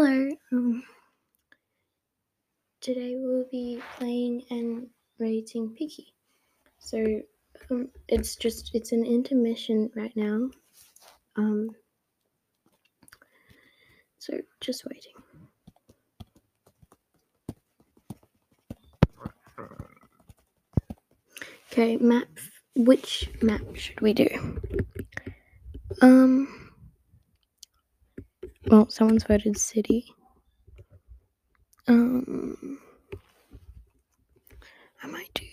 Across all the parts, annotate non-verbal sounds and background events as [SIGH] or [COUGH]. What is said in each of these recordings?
Hello. Um, today we'll be playing and rating Piggy. So um, it's just it's an intermission right now. Um, so just waiting. Okay, map. Which map should we do? Um. Well, someone's voted city. Um. I might do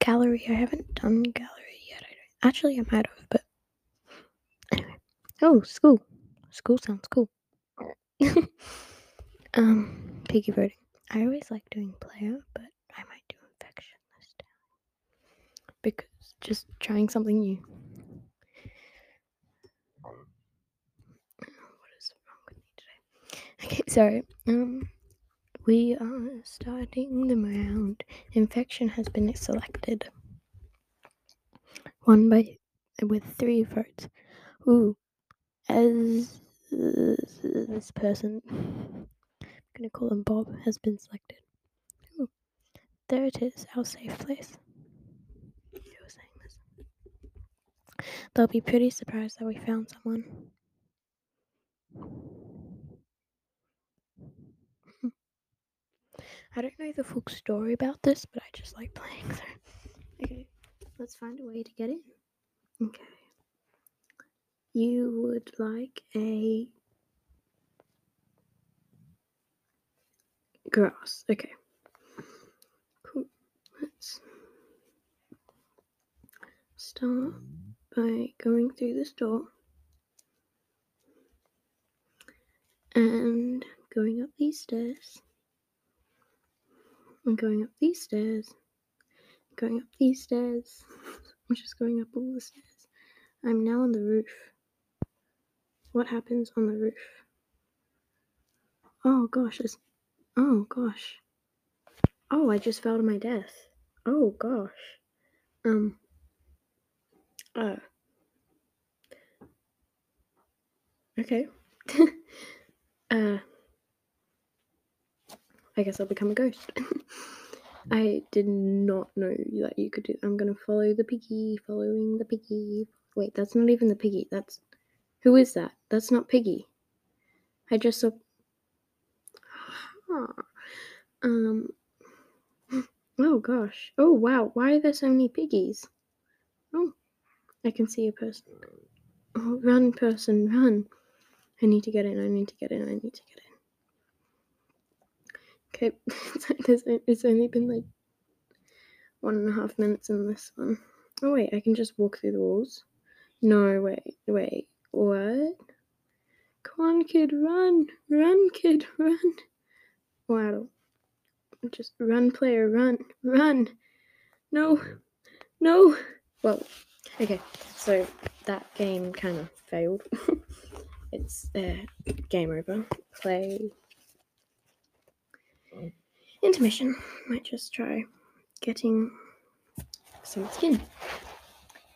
gallery. I haven't done gallery yet. I. Actually, I might have, but anyway. Oh, school. School sounds cool. [LAUGHS] um, piggy voting. I always like doing player, but I might do infection this time because just trying something new. What is wrong with me today? Okay, so um, we are starting the round. Infection has been selected. One by with three votes. Ooh, as this person, I'm gonna call him Bob, has been selected. Ooh, there it is, our safe place. Who was saying this? They'll be pretty surprised that we found someone. I don't know the full story about this, but I just like playing. So, okay, let's find a way to get in. Okay. You would like a grass. Okay. Cool. Let's start by going through this door and going up these stairs and going up these stairs, going up these stairs. I'm just going up all the stairs. I'm now on the roof. What happens on the roof? Oh gosh, oh gosh. Oh, I just fell to my death. Oh gosh. Um. Uh. Okay. [LAUGHS] uh. I guess I'll become a ghost. [LAUGHS] I did not know that you could do. I'm gonna follow the piggy, following the piggy. Wait, that's not even the piggy. That's who is that? That's not Piggy. I just saw. [SIGHS] Um. [LAUGHS] Oh gosh. Oh wow. Why are there so many piggies? Oh, I can see a person. Oh, run, person, run. I need to get in. I need to get in. I need to get in. Okay, [LAUGHS] it's only been like one and a half minutes in this one. Oh wait, I can just walk through the walls. No, wait, wait. What? Come on, kid, run! Run, kid, [LAUGHS] run! Wow. Just run, player, run, run! No, no! Well, okay, so that game kind of failed. [LAUGHS] it's uh, game over. Play. Intermission. Might just try getting some skin.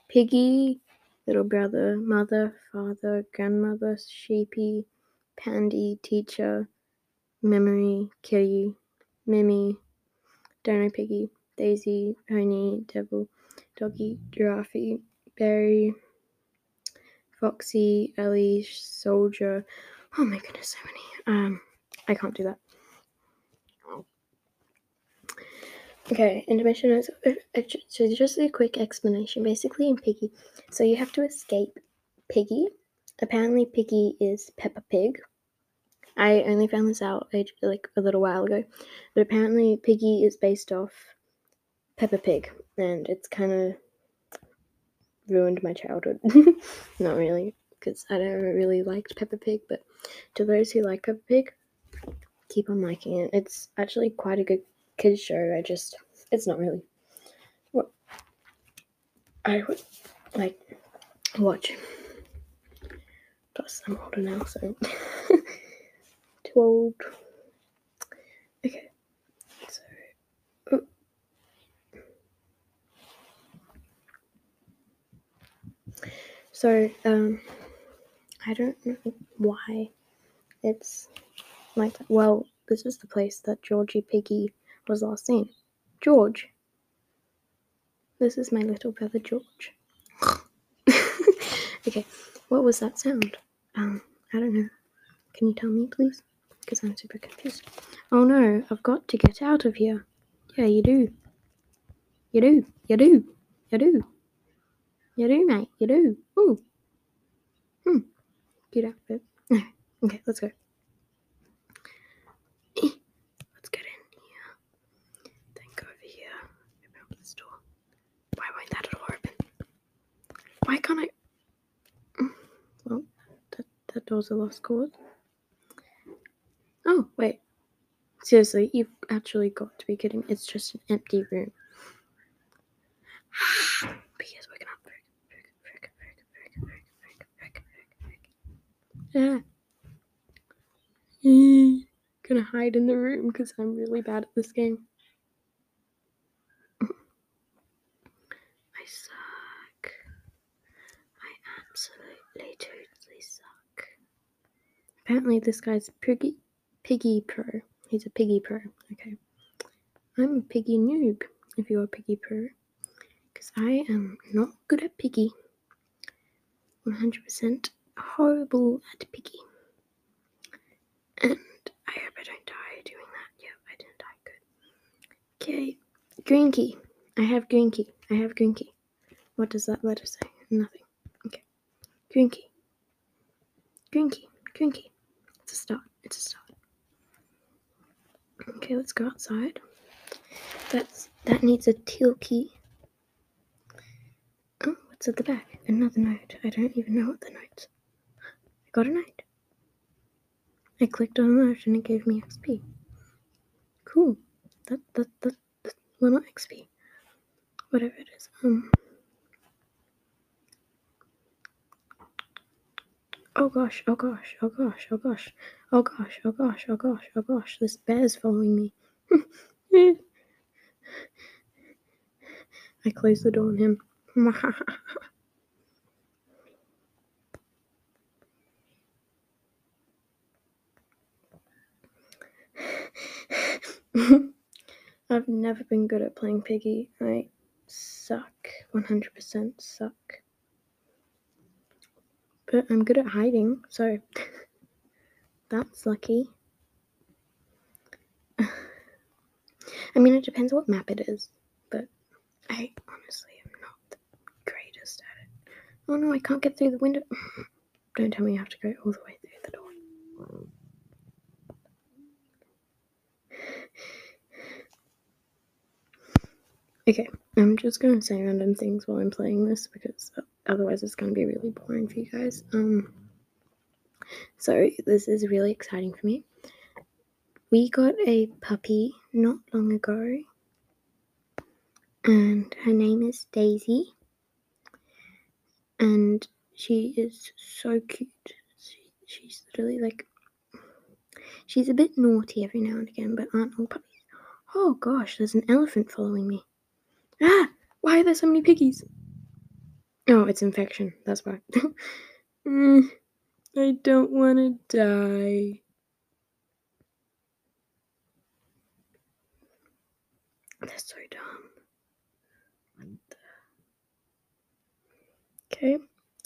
Piggy little brother, mother, father, grandmother, sheepy, pandy, teacher, memory, kitty, Mimi, Dino Piggy, Daisy, Pony, Devil, Doggy, Giraffe, Berry, Foxy, Ellie, Soldier. Oh my goodness, so many. Um, I can't do that. Okay, intermission is so just a quick explanation. Basically, in Piggy, so you have to escape Piggy. Apparently, Piggy is Peppa Pig. I only found this out like a little while ago, but apparently, Piggy is based off Peppa Pig, and it's kind of ruined my childhood. [LAUGHS] Not really, because I never really liked Peppa Pig, but to those who like Peppa Pig, keep on liking it. It's actually quite a good kids show. I just it's not really what I would like watch. Plus, I'm older now, so [LAUGHS] too old. Okay, so. So, um, I don't know why it's like that. Well, this is the place that Georgie Piggy was last seen. George. This is my little brother George. [LAUGHS] okay, what was that sound? Um, I don't know. Can you tell me, please? Because I'm super confused. Oh no, I've got to get out of here. Yeah, you do. You do. You do. You do. You do, mate. You do. Ooh. Hmm. Cute outfit. [LAUGHS] okay, let's go. Let's get in here. Then go over here. Open up this door. Why won't that door open? Why can't I? [SIGHS] Well, that, that door's a lost cause. Oh, wait. Seriously, you've actually got to be kidding. It's just an empty room. Because waking up. Frick, frick, frick, frick, frick, frick, frick, frick, frick. Ah. Eh, Gonna hide in the room because I'm really bad at this game. [LAUGHS] I suck. I absolutely totally suck. Apparently, this guy's piggy, piggy pro. He's a piggy pro. Okay. I'm a piggy noob if you're a piggy pro. Because I am not good at piggy. 100% horrible at piggy. And I hope I don't die doing that. Yeah, I didn't die. Good. Okay. Green key. I have green key. I have green key. What does that letter say? Nothing. Key. Green key. It's a start. It's a start. Okay, let's go outside. That's that needs a teal key. Oh, what's at the back? Another note. I don't even know what the note's. I got a note. I clicked on the note and it gave me XP. Cool. That that that, that well not XP. Whatever it is. Um Oh gosh, oh gosh, oh gosh, oh gosh, oh gosh, oh gosh, oh gosh, oh gosh, this bear's following me. [LAUGHS] I closed the door on him. [LAUGHS] I've never been good at playing Piggy. I suck. 100% suck. But I'm good at hiding, so [LAUGHS] that's lucky. [LAUGHS] I mean, it depends what map it is, but I honestly am not the greatest at it. Oh no, I can't get through the window. [LAUGHS] Don't tell me you have to go all the way through the door. Okay, I'm just gonna say random things while I'm playing this because otherwise it's gonna be really boring for you guys. Um, so this is really exciting for me. We got a puppy not long ago, and her name is Daisy, and she is so cute. She, she's literally like, she's a bit naughty every now and again, but aren't all puppies? Oh gosh, there's an elephant following me. Ah! [GASPS] Why are there so many piggies? Oh, it's infection. That's why. [LAUGHS] mm, I don't want to die. That's so dumb. Okay.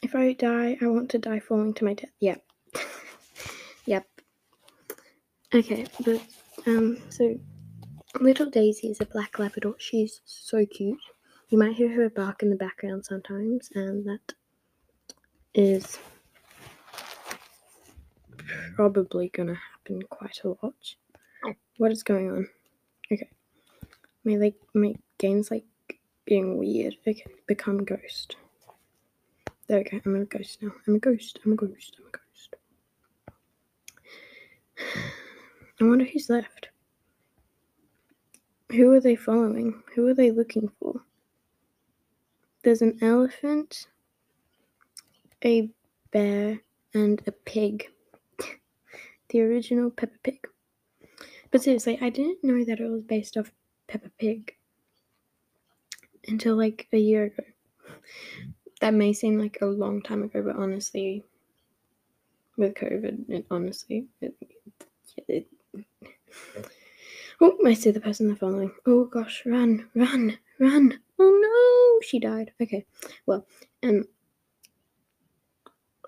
If I die, I want to die falling to my death. Yep. [LAUGHS] yep. Okay, but um, so little Daisy is a black Labrador. She's so cute. You might hear her bark in the background sometimes, and that is probably gonna happen quite a lot. Oh. What is going on? Okay. My like my game's like being weird. Okay, become ghost. There we go. I'm a ghost now. I'm a ghost. I'm a ghost. I'm a ghost. [SIGHS] I wonder who's left. Who are they following? Who are they looking for? There's an elephant, a bear, and a pig. [LAUGHS] the original Peppa Pig. But seriously, I didn't know that it was based off Peppa Pig until like a year ago. That may seem like a long time ago, but honestly, with COVID, it honestly, it, it, Oh, I see the person they're following. Oh gosh, run, run, run. Oh no, she died. Okay, well, um,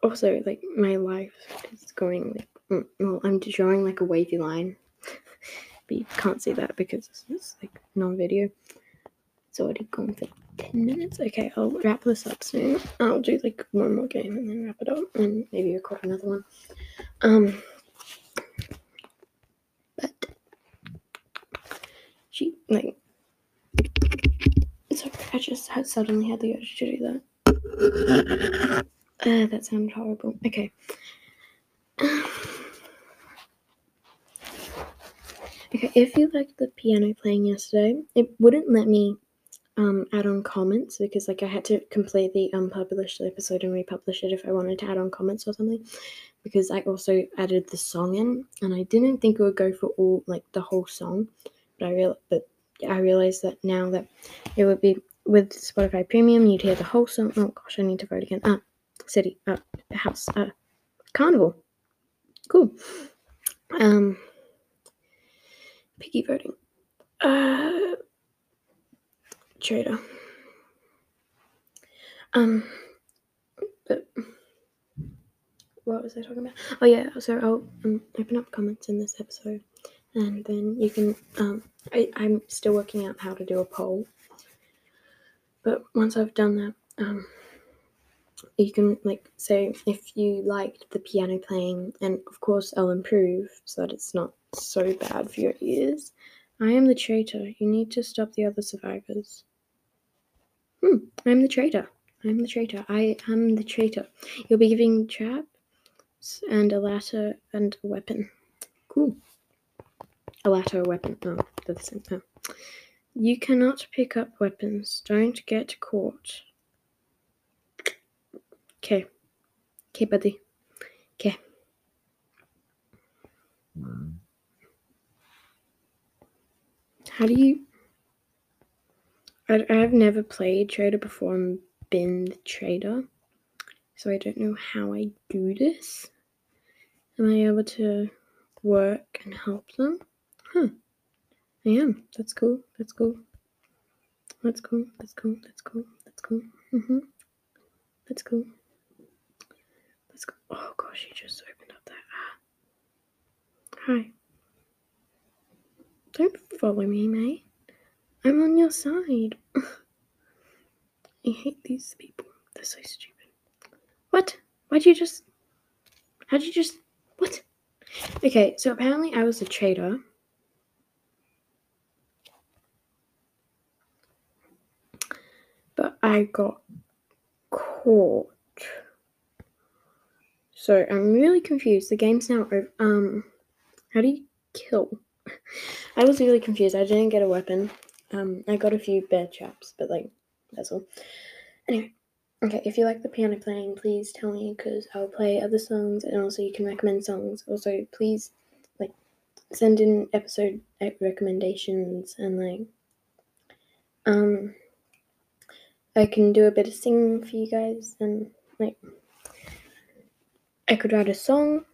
also, like, my life is going, like, mm, well, I'm drawing, like, a wavy line. [LAUGHS] but you can't see that because it's, like, non-video. It's already gone for 10 minutes. Okay, I'll wrap this up soon. I'll do, like, one more game and then wrap it up and maybe record another one. Um, she like sorry, I just had suddenly had the urge to do that. Uh, that sounded horrible. Okay. [SIGHS] okay, if you liked the piano playing yesterday, it wouldn't let me um, add on comments because like I had to unpublish the episode and republish it if I wanted to add on comments or something because I also added the song in, and I didn't think it would go for all like the whole song, but I real but I realized that now that it would be with Spotify Premium, you'd hear the whole song. Oh gosh, I need to vote again. Ah, city, uh, house, uh, carnival. Cool. Um, piggy voting. Uh, traitor. Um, but what was I talking about? Oh yeah, so I'll um, open up comments in this episode, and then you can. Um, I, I'm still working out how to do a poll, but once I've done that, um, you can like say if you liked the piano playing, and of course I'll improve so that it's not so bad for your ears. I am the traitor. You need to stop the other survivors. Hmm, I'm the traitor. I'm the traitor. I am the traitor. You'll be giving trap and a ladder and a weapon. Cool. A ladder, a weapon. Oh, they're the same. Oh. You cannot pick up weapons. Don't get caught. Okay. Okay, buddy. Okay. How do you. I, I've never played Traitor before and been the traitor, so I don't know how I do this. Am I able to work and help them? Huh. I am. That's cool. That's cool. That's cool. That's cool. That's cool. That's cool. Mm-hmm. That's cool. That's cool. Oh gosh, you just opened up that. Ah. Hi. Don't follow me, mate. I'm on your side. [LAUGHS] I hate these people. They're so stupid. What? Why'd you just. How'd you just. What? Okay, so apparently I was a traitor. But I got caught. So I'm really confused. The game's now over. Um, how do you kill? [LAUGHS] I was really confused. I didn't get a weapon. Um, I got a few bear traps, but like, that's all. Anyway, Okay, if you like the piano playing, please tell me because I'll play other songs and also you can recommend songs. Also, please like send in episode recommendations and like um I can do a bit of singing for you guys and like I could write a song.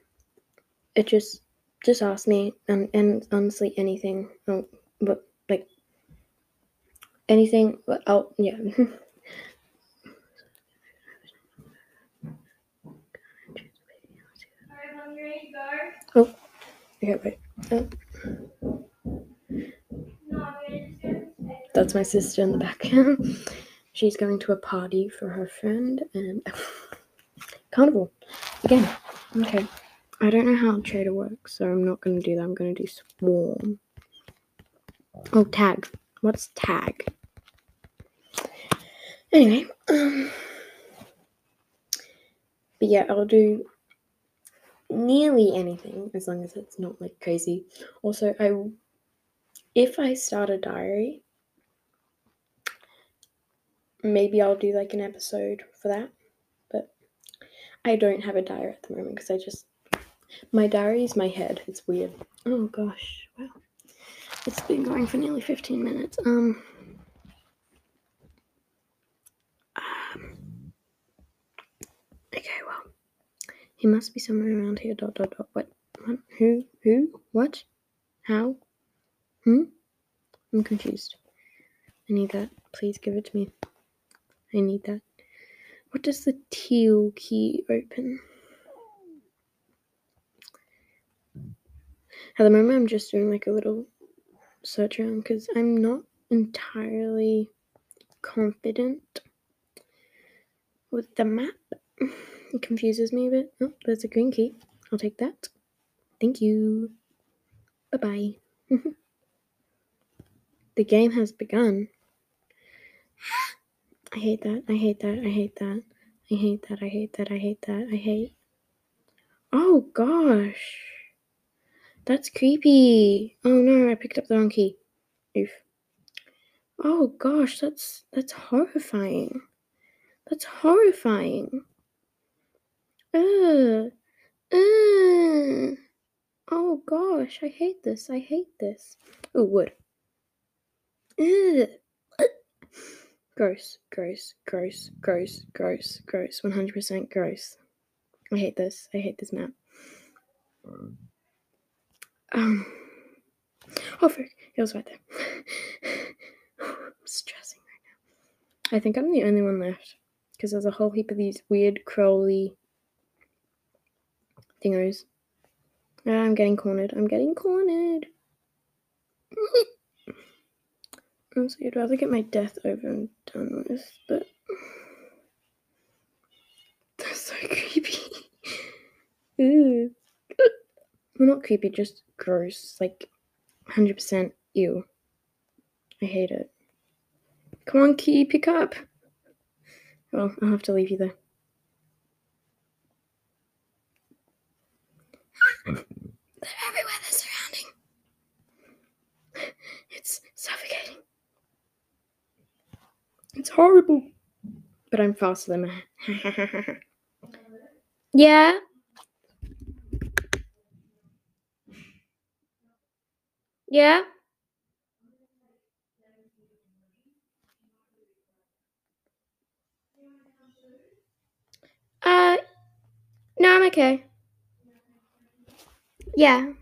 It just just ask me and and honestly anything. Um, but like anything. But I'll yeah. [LAUGHS] Oh, okay, wait. Oh. That's my sister in the back. [LAUGHS] She's going to a party for her friend and [LAUGHS] carnival again. Okay, I don't know how traitor works, so I'm not going to do that. I'm going to do swarm. Oh, tag. What's tag? Anyway, um, but yeah, I'll do nearly anything as long as it's not like crazy. Also, I if I start a diary, maybe I'll do like an episode for that. But I don't have a diary at the moment because I just my diary is my head. It's weird. Oh gosh, wow. It's been going for nearly 15 minutes. Um um Okay, well. He must be somewhere around here. Dot dot dot. What? What? Who? Who? What? How? Hmm? I'm confused. I need that. Please give it to me. I need that. What does the teal key open? At the moment, I'm just doing like a little search around because I'm not entirely confident with the map. It confuses me a bit. Oh, there's a green key. I'll take that. Thank you. Bye bye. [LAUGHS] the game has begun. I hate that. I hate that. I hate that. I hate that. I hate that. I hate that. I hate. Oh gosh. That's creepy. Oh no, I picked up the wrong key. Oof. Oh gosh, that's that's horrifying. That's horrifying. Ugh. Ugh. Oh gosh, I hate this. I hate this. Oh, wood. Ugh. Gross, gross, gross, gross, gross, gross. 100% gross. I hate this. I hate this map. Um. Oh, frick. It was right there. [LAUGHS] I'm stressing right now. I think I'm the only one left because there's a whole heap of these weird crawly thingos. Ah, I'm getting cornered. I'm getting cornered. [LAUGHS] Honestly, I'd rather get my death over and done with, but [SIGHS] that's so [LAUGHS] creepy. Ew. [LAUGHS] Well, not creepy, just gross. Like 100% ew. I hate it. Come on, Key, pick up. Well, I'll have to leave you there. [LAUGHS] They're everywhere, they're surrounding. It's suffocating. It's horrible. But I'm faster than my. [LAUGHS] yeah. Yeah. Uh, no, I'm okay. Yeah.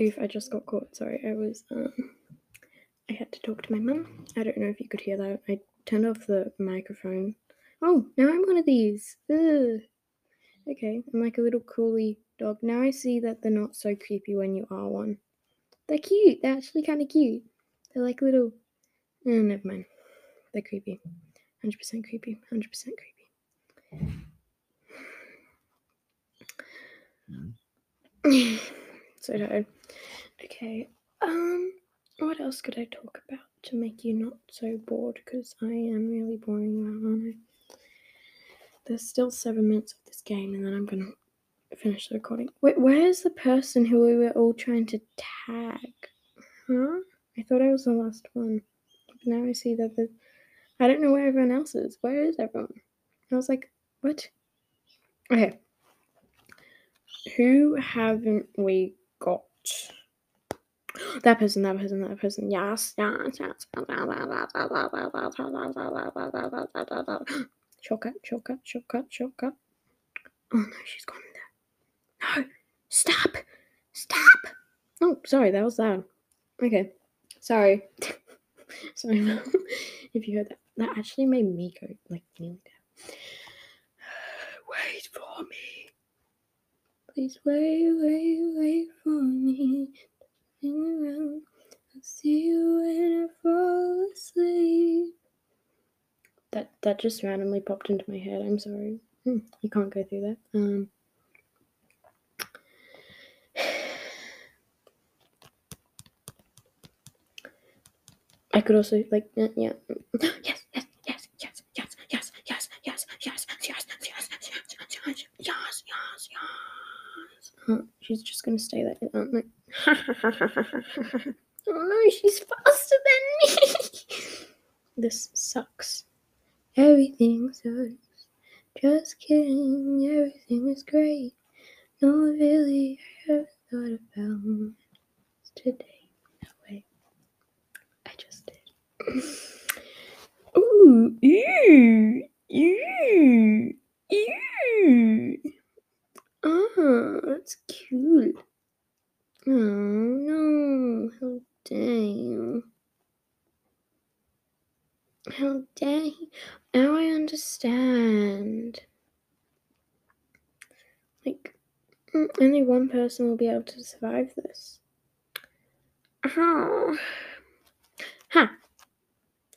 Oof, I just got caught. Sorry, I was, um, I had to talk to my mum. I don't know if you could hear that. I turned off the microphone. Oh, now I'm one of these. Ugh. Okay, I'm like a little coolie dog. Now I see that they're not so creepy when you are one. They're cute. They're actually kind of cute. They're like little. Oh, never mind. They're creepy. 100% creepy. 100% creepy. [SIGHS] so tired. Okay. Um. What else could I talk about to make you not so bored? Because I am really boring now, aren't I? There's still seven minutes of this game, and then I'm gonna finish the recording. Wait, where's the person who we were all trying to tag? Huh? I thought I was the last one. But now I see that the. I don't know where everyone else is. Where is everyone? I was like, what? Okay. Who haven't we got? That person, that person, that person. Yes, yes, yes. Shortcut, shortcut, shortcut, shortcut. Oh no, she's gone in there. No, stop, stop. Oh, sorry, that was loud. Okay, sorry. sorry, Mom. if you heard that. That actually made me go like kneeling down. Wait for me. Please wait, wait, wait for me. Hang around. I'll see you when I fall asleep. That that just randomly popped into my head. I'm sorry. Hmm, you can't go through that. Um. I could also like yeah, yeah. yes yes yes yes yes yes yes yes yes yes yes yes yes yes yes yes. Oh, she's just gonna stay there. Um, like, [LAUGHS] oh she's faster than me. [LAUGHS] this sucks. Everything sucks. Just kidding. Everything is great. No, really, I ever thought about today. No way. I just did. Ooh, ew, ew, ew. Oh, that's cute. Oh no, how dare you. How dare he? Now I understand. Like, mm, only one person will be able to survive this. Oh. Ha!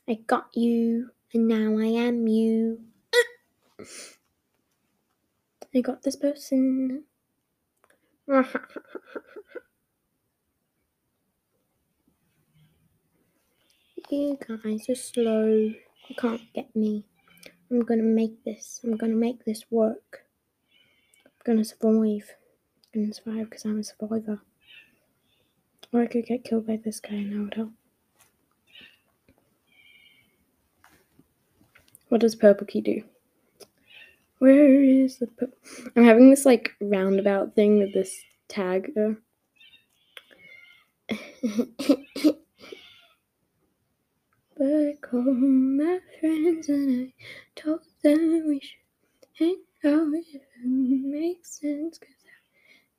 I got you, and now I am you. I got this person. [LAUGHS] You guys are slow. You can't get me. I'm gonna make this. I'm gonna make this work. I'm gonna survive. I'm gonna survive because I'm a survivor. Or I could get killed by this guy and that would help. What does purple key do? Where is the pur- I'm having this like roundabout thing with this tag. Uh. [LAUGHS] But I called my friends and I told them we should hang out if it makes sense. Cause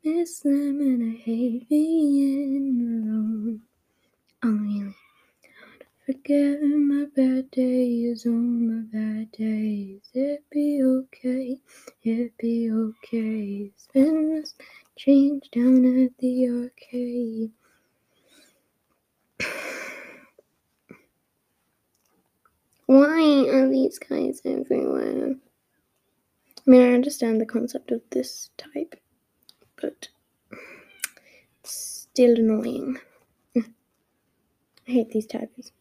I miss them and I hate being alone. Oh, really? Forget my bad days, all my bad days. It'd be okay, it'd be okay. Spend this change down at the arcade. Why are these guys everywhere? I mean, I understand the concept of this type, but it's still annoying. [LAUGHS] I hate these types.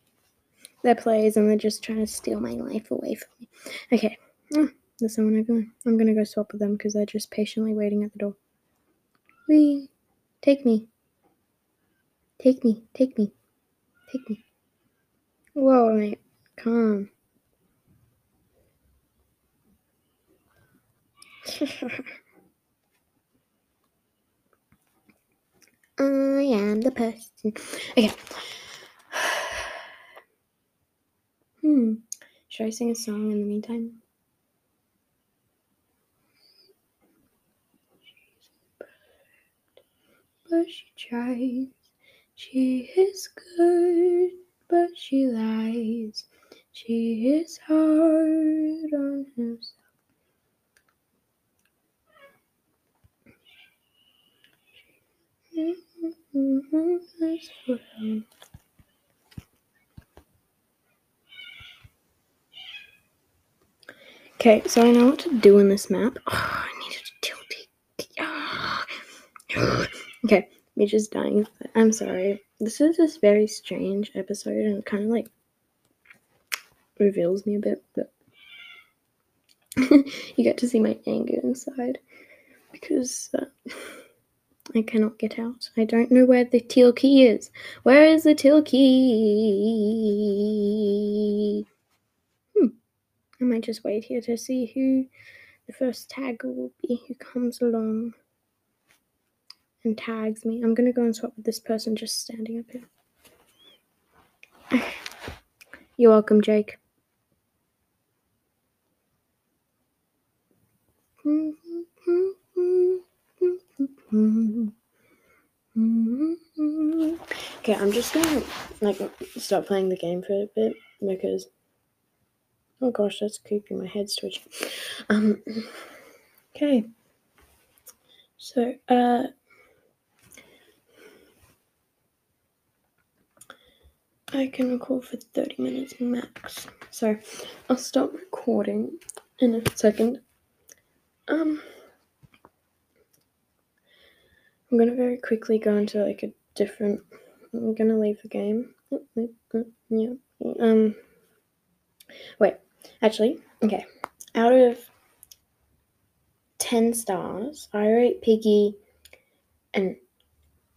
They're players and they're just trying to steal my life away from me. Okay, oh, there's someone over there. I'm gonna go swap with them because they're just patiently waiting at the door. We take me. Take me, take me, take me. Whoa, mate, calm. [LAUGHS] I am the person. Okay. [SIGHS] Hmm. Should I sing a song in the meantime? But she tries. She is good, but she lies. She is hard on herself. Okay, so I know what to do in this map. Oh, I needed to tilt it. [SIGHS] Okay, me just dying. I'm sorry. This is this very strange episode and kind of like reveals me a bit, but [LAUGHS] you get to see my anger inside because uh, [LAUGHS] I cannot get out. I don't know where the teal key is. Where is the teal key? Hmm. I might just wait here to see who the first tagger will be who comes along and tags me. I'm gonna go and swap with this person just standing up here. [SIGHS] You're welcome, Jake. Okay, I'm just gonna like stop playing the game for a bit because oh gosh, that's creepy. My head's twitching. Um. Okay. So, uh. I can record for 30 minutes max. So I'll stop recording in a second. Um I'm gonna very quickly go into like a different I'm gonna leave the game. Yeah. Um wait, actually, okay. Out of ten stars, I rate Piggy an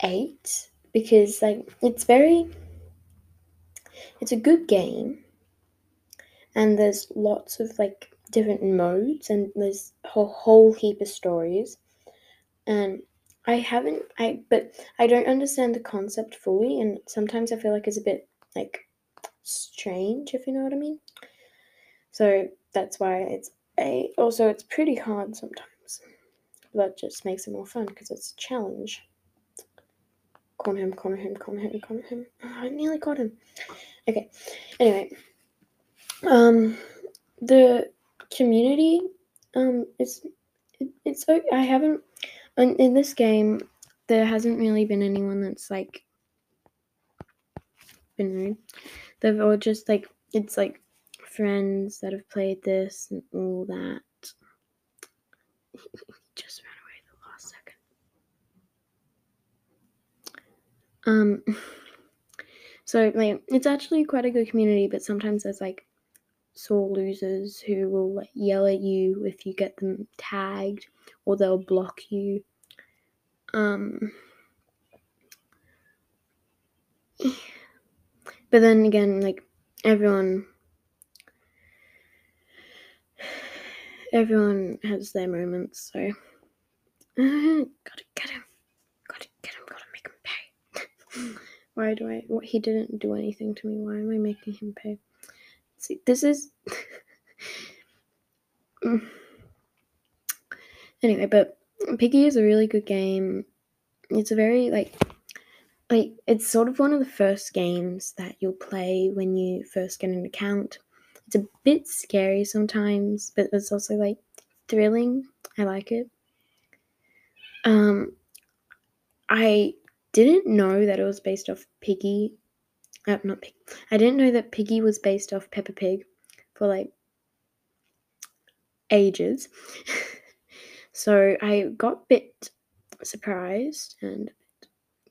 eight because like it's very it's a good game and there's lots of like different modes and there's a whole heap of stories and i haven't i but i don't understand the concept fully and sometimes i feel like it's a bit like strange if you know what i mean so that's why it's a also it's pretty hard sometimes that just makes it more fun because it's a challenge Corner him, corner him, corner him, corner him. Oh, I nearly caught him. Okay. Anyway. Um the community um it's it's so I haven't in, in this game there hasn't really been anyone that's like been rude. They've all just like it's like friends that have played this and all that. [LAUGHS] just ran away the last second. Um, [LAUGHS] so like it's actually quite a good community, but sometimes there's like sore losers who will yell at you if you get them tagged, or they'll block you. Um, but then again, like everyone, everyone has their moments. So [LAUGHS] gotta get him, gotta get him, gotta make him pay. [LAUGHS] Why do I? What he didn't do anything to me. Why am I making him pay? See, this is. [LAUGHS] anyway, but Piggy is a really good game. It's a very like like it's sort of one of the first games that you'll play when you first get an account. It's a bit scary sometimes, but it's also like thrilling. I like it. Um I didn't know that it was based off Piggy. Uh, not Pig. I didn't know that Piggy was based off Peppa Pig for like ages. [LAUGHS] so I got a bit surprised and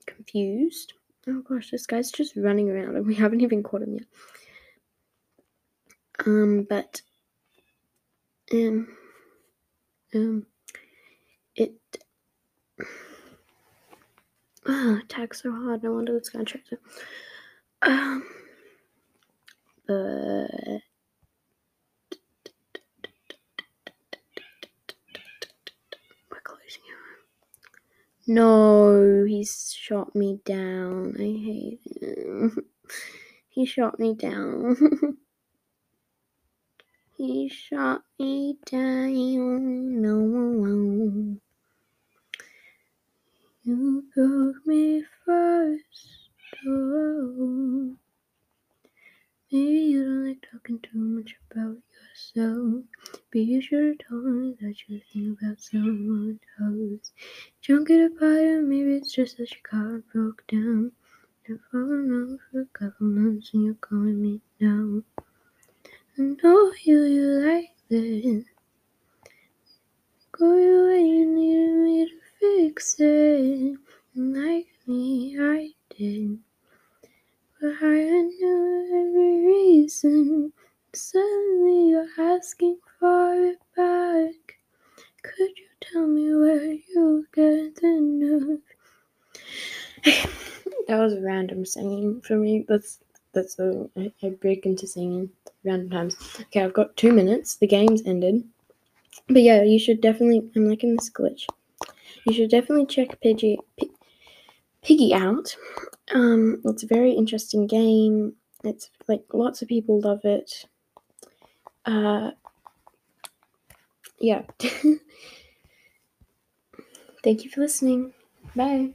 confused. Oh gosh, this guy's just running around and we haven't even caught him yet. Um, but um, um, it [SIGHS] ah, oh, attack so hard. No wonder this guy tried to. Um, but My closing arm. No, he's shot me down. I hate him. [LAUGHS] he shot me down. [LAUGHS] he shot me down. No, no. You broke me first. Oh. Maybe you don't like talking too much about yourself. But you should have told me that you think about someone else. Don't get a fire, maybe it's just that your car broke down. I've fallen off for a couple months and you're calling me now. I know you, you like this. Go away, you needed me to fix it. Like me, I did. I knew every reason. Suddenly you're asking for it back. Could you tell me where you get the nerve? [LAUGHS] that was random singing for me. That's that's I, I break into singing random times. Okay, I've got two minutes. The game's ended. But yeah, you should definitely. I'm liking this glitch. You should definitely check Pidgey. P- Piggy out. Um, it's a very interesting game. It's like lots of people love it. Uh, yeah. [LAUGHS] Thank you for listening. Bye.